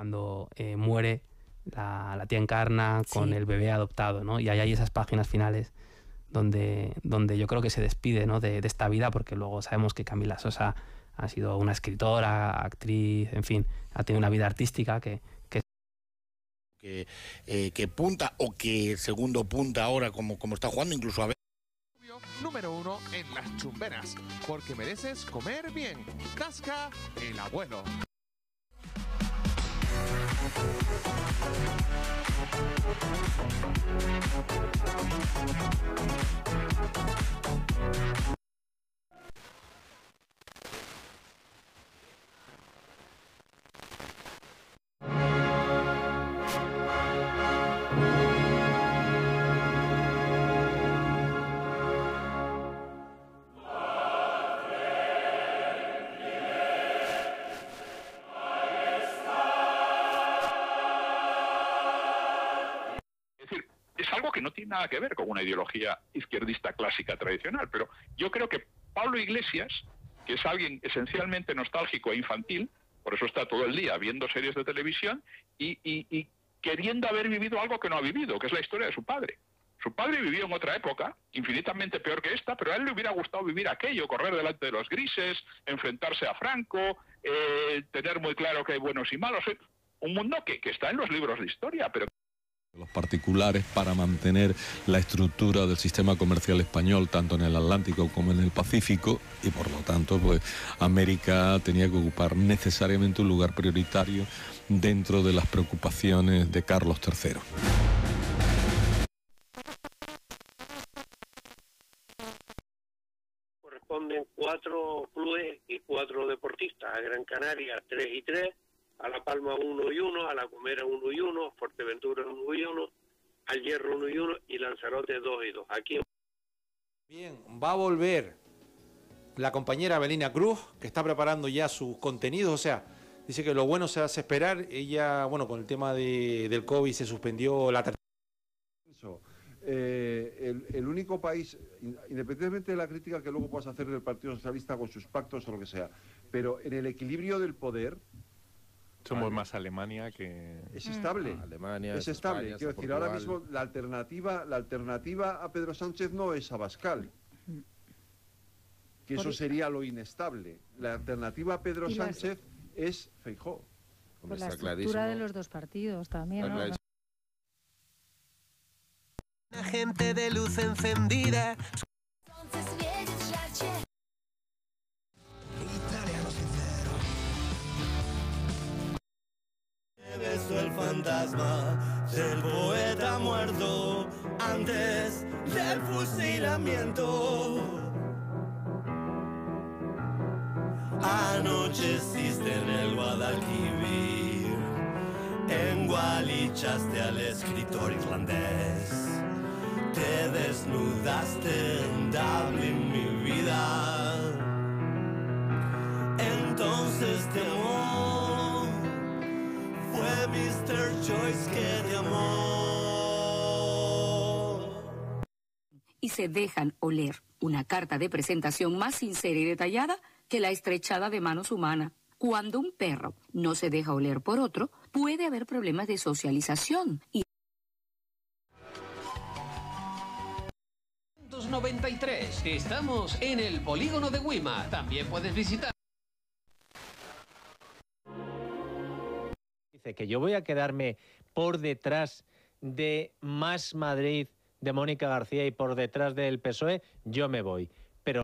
cuando eh, muere la, la, tía Encarna con el bebé adoptado, ¿no? Y ahí hay esas páginas finales donde, donde yo creo que se despide ¿no? de, de, esta vida, porque luego sabemos que Camila Sosa ha sido una escritora, actriz, en fin, ha tenido una vida artística que... que que, eh, que punta o que segundo punta ahora como, como está jugando incluso a ver número uno en las chumberas, porque mereces comer bien. Tasca el abuelo. A ver, a ver, que no tiene nada que ver con una ideología izquierdista clásica tradicional, pero yo creo que Pablo Iglesias, que es alguien esencialmente nostálgico e infantil, por eso está todo el día viendo series de televisión y, queriendo haber vivido algo que no ha vivido, que es la historia de su padre. Su padre vivió en otra época, infinitamente peor que esta, pero a él le hubiera gustado vivir aquello, correr delante de los grises, enfrentarse a Franco, eh, tener muy claro que hay buenos y malos. Un mundo que, que está en los libros de historia, pero los particulares para mantener la estructura del sistema comercial español tanto en el Atlántico como en el Pacífico y por lo tanto pues América tenía que ocupar necesariamente un lugar prioritario dentro de las preocupaciones de Carlos III. Corresponden cuatro clubes y cuatro deportistas, a Gran Canaria 3 y 3, a La Palma 1 y 1, a La Gomera 1 y 1, Fuerteventura 1 y 1, al Hierro 1 y 1 y Lanzarote 2 y 2. Aquí. Bien, va a volver la compañera Belina Cruz, que está preparando ya sus contenidos, o sea, dice que lo bueno se hace esperar. Ella, bueno, con el tema de, del COVID se suspendió la eh, el, el, único país, independientemente de la crítica que luego puedas hacer del Partido Socialista con sus pactos o lo que sea, pero en el equilibrio del poder, somos vale. más Alemania que es estable. Ah, Alemania es estable. España, Quiero decir, Portugal. ahora mismo la alternativa, la alternativa a Pedro Sánchez no es Abascal. Que eso sería lo inestable. La alternativa a Pedro Sánchez es Feijó. Por la estructura de los dos partidos también, ¿no? Una gente de luz encendida. Del poeta muerto antes del fusilamiento. Anocheciste en el Guadalquivir, engualichaste al escritor irlandés, te desnudaste en Dublin, mi vida. Entonces te Mr. Joyce que te amó. y se dejan oler una carta de presentación más sincera y detallada que la estrechada de manos humana. Cuando un perro no se deja oler por otro, puede haber problemas de socialización y 93. Estamos en el polígono de Wima. También puedes visitar. Que yo voy a quedarme por detrás de Más Madrid de Mónica García y por detrás del PSOE, yo me voy. Pero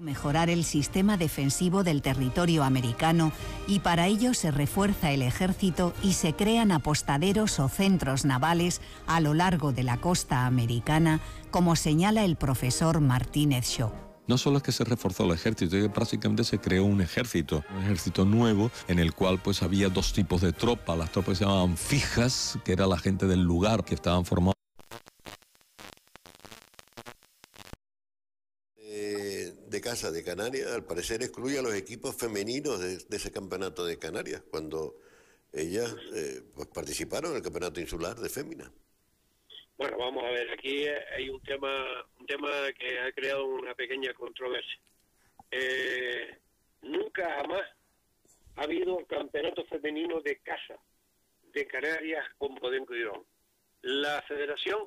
mejorar el sistema defensivo del territorio americano y para ello se refuerza el ejército y se crean apostaderos o centros navales a lo largo de la costa americana, como señala el profesor Martínez Shaw. No solo es que se reforzó el ejército, es que prácticamente se creó un ejército, un ejército nuevo en el cual pues había dos tipos de tropas, las tropas se llamaban fijas, que era la gente del lugar que estaban formados Eh, de Casa de Canarias, al parecer excluye a los equipos femeninos de, ese campeonato de Canarias, cuando ellas eh, pues participaron en el campeonato insular de fémina. Bueno, vamos a ver, aquí hay un tema, un tema que ha creado una pequeña controversia. Eh, nunca jamás ha habido campeonato femenino de casa de Canarias con Podenco Irón. La Federación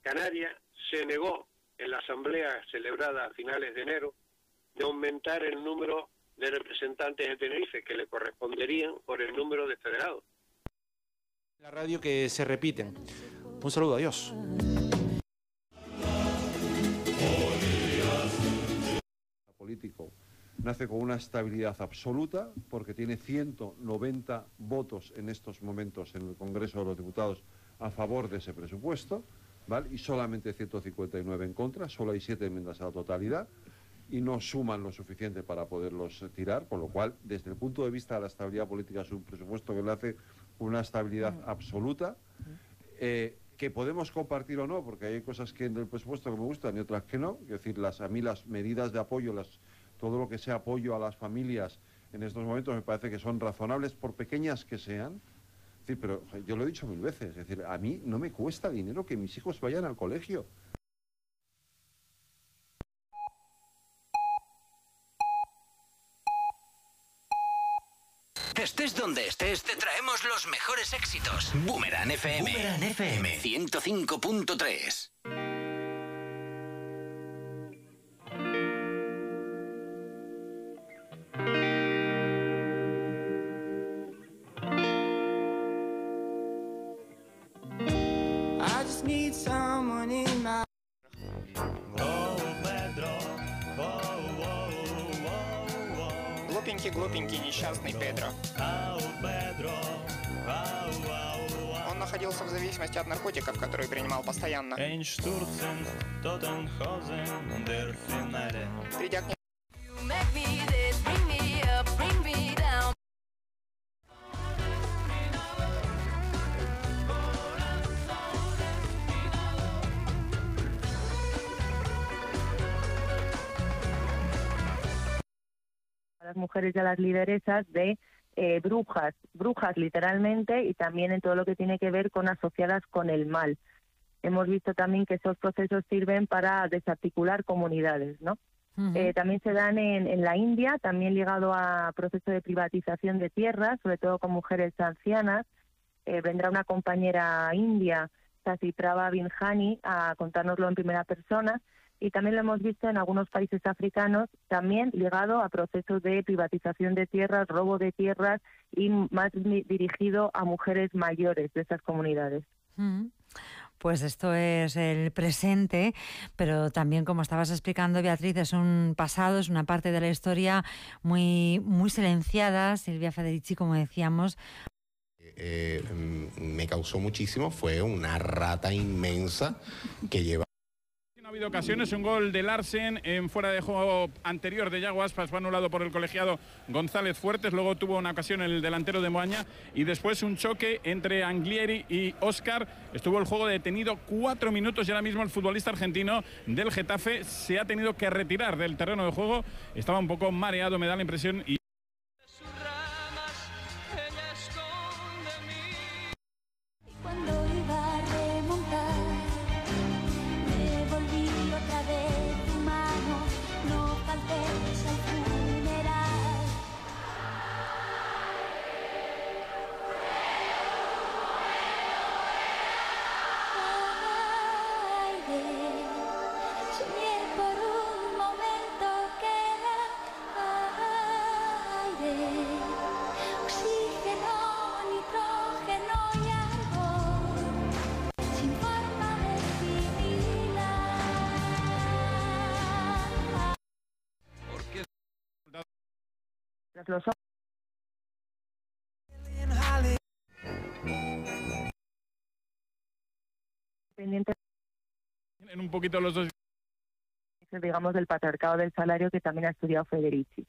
Canaria se negó en la asamblea celebrada a finales de enero de aumentar el número de representantes de Tenerife que le corresponderían por el número de federados. La radio que se repiten. Un saludo, adiós. político nace con una estabilidad absoluta porque tiene 190 votos en estos momentos en el Congreso de los Diputados a favor de ese presupuesto, ¿vale? y solamente 159 en contra, solo hay siete enmiendas a la totalidad y no suman lo suficiente para poderlos tirar, con lo cual, desde el punto de vista de la estabilidad política, es un presupuesto que le hace una estabilidad absoluta, eh, que podemos compartir o no, porque hay cosas que en el presupuesto que me gustan y otras que no, es decir, las, a mí las medidas de apoyo, las, todo lo que sea apoyo a las familias en estos momentos me parece que son razonables, por pequeñas que sean, es decir, pero yo lo he dicho mil veces, es decir, a mí no me cuesta dinero que mis hijos vayan al colegio. Estés donde estés, te traemos los mejores éxitos. Boomerang FM. Boomerang FM. 105.3. I just need someone in my Глупенький, глупенький, несчастный Педро. Он находился в зависимости от наркотиков, которые принимал постоянно. Придя к las mujeres y a las lideresas de eh, brujas, brujas literalmente y también en todo lo que tiene que ver con asociadas con el mal. Hemos visto también que esos procesos sirven para desarticular comunidades, ¿no? Eh, también se dan en, en la India, también ligado a proceso de privatización de tierras, sobre todo con mujeres ancianas. Eh, vendrá una compañera india, Sasitrava Binjani, a contárnoslo en primera persona y también lo hemos visto en algunos países africanos, también ligado a procesos de privatización de tierras, robo de tierras y más dirigido a mujeres mayores de esas comunidades. Mm. Pues esto es el presente, pero también, como estabas explicando, Beatriz, es un pasado, es una parte de la historia muy, muy silenciada. Silvia Federici, como decíamos, eh, mm, me causó muchísimo fue una rata inmensa que lleva Ha habido ocasiones, un gol de Larsen en fuera de juego anterior de Yaguas, fue anulado por el colegiado González Fuertes, luego tuvo una ocasión el delantero de Moaña y después un choque entre Anglieri y Oscar. Estuvo el juego detenido cuatro minutos y ahora mismo el futbolista argentino del Getafe se ha tenido que retirar del terreno de juego. Estaba un poco mareado, me da la impresión. Y los pendientes en un poquito los dos. digamos, del patriarcado del salario que también ha estudiado Federici.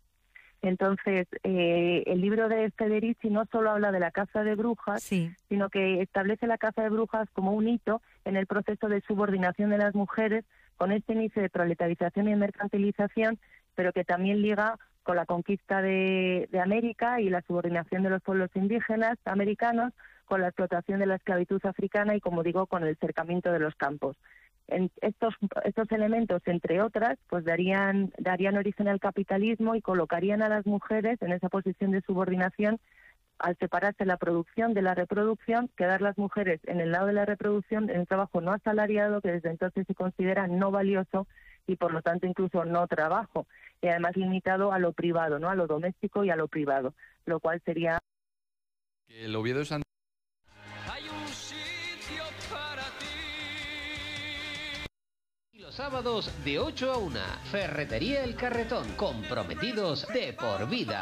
Entonces, eh, el libro de Federici no solo habla de la caza de brujas, sino que establece la caza de brujas como un hito en el proceso de subordinación de las mujeres con este inicio de proletarización y mercantilización, pero que también liga con la conquista de, América y la subordinación de los pueblos indígenas americanos, con la explotación de la esclavitud africana y, como digo, con el cercamiento de los campos. Estos, elementos, entre otras, pues darían, darían origen al capitalismo y colocarían a las mujeres en esa posición de subordinación al separarse la producción de la reproducción, quedar las mujeres en el lado de la reproducción en un trabajo no asalariado que desde entonces se considera no valioso y por lo tanto incluso no trabajo y además limitado a lo privado, ¿no? A lo doméstico y a lo privado, lo cual sería el Oviedo es Los sábados de 8 a 1, Ferretería El Carretón, comprometidos de por vida.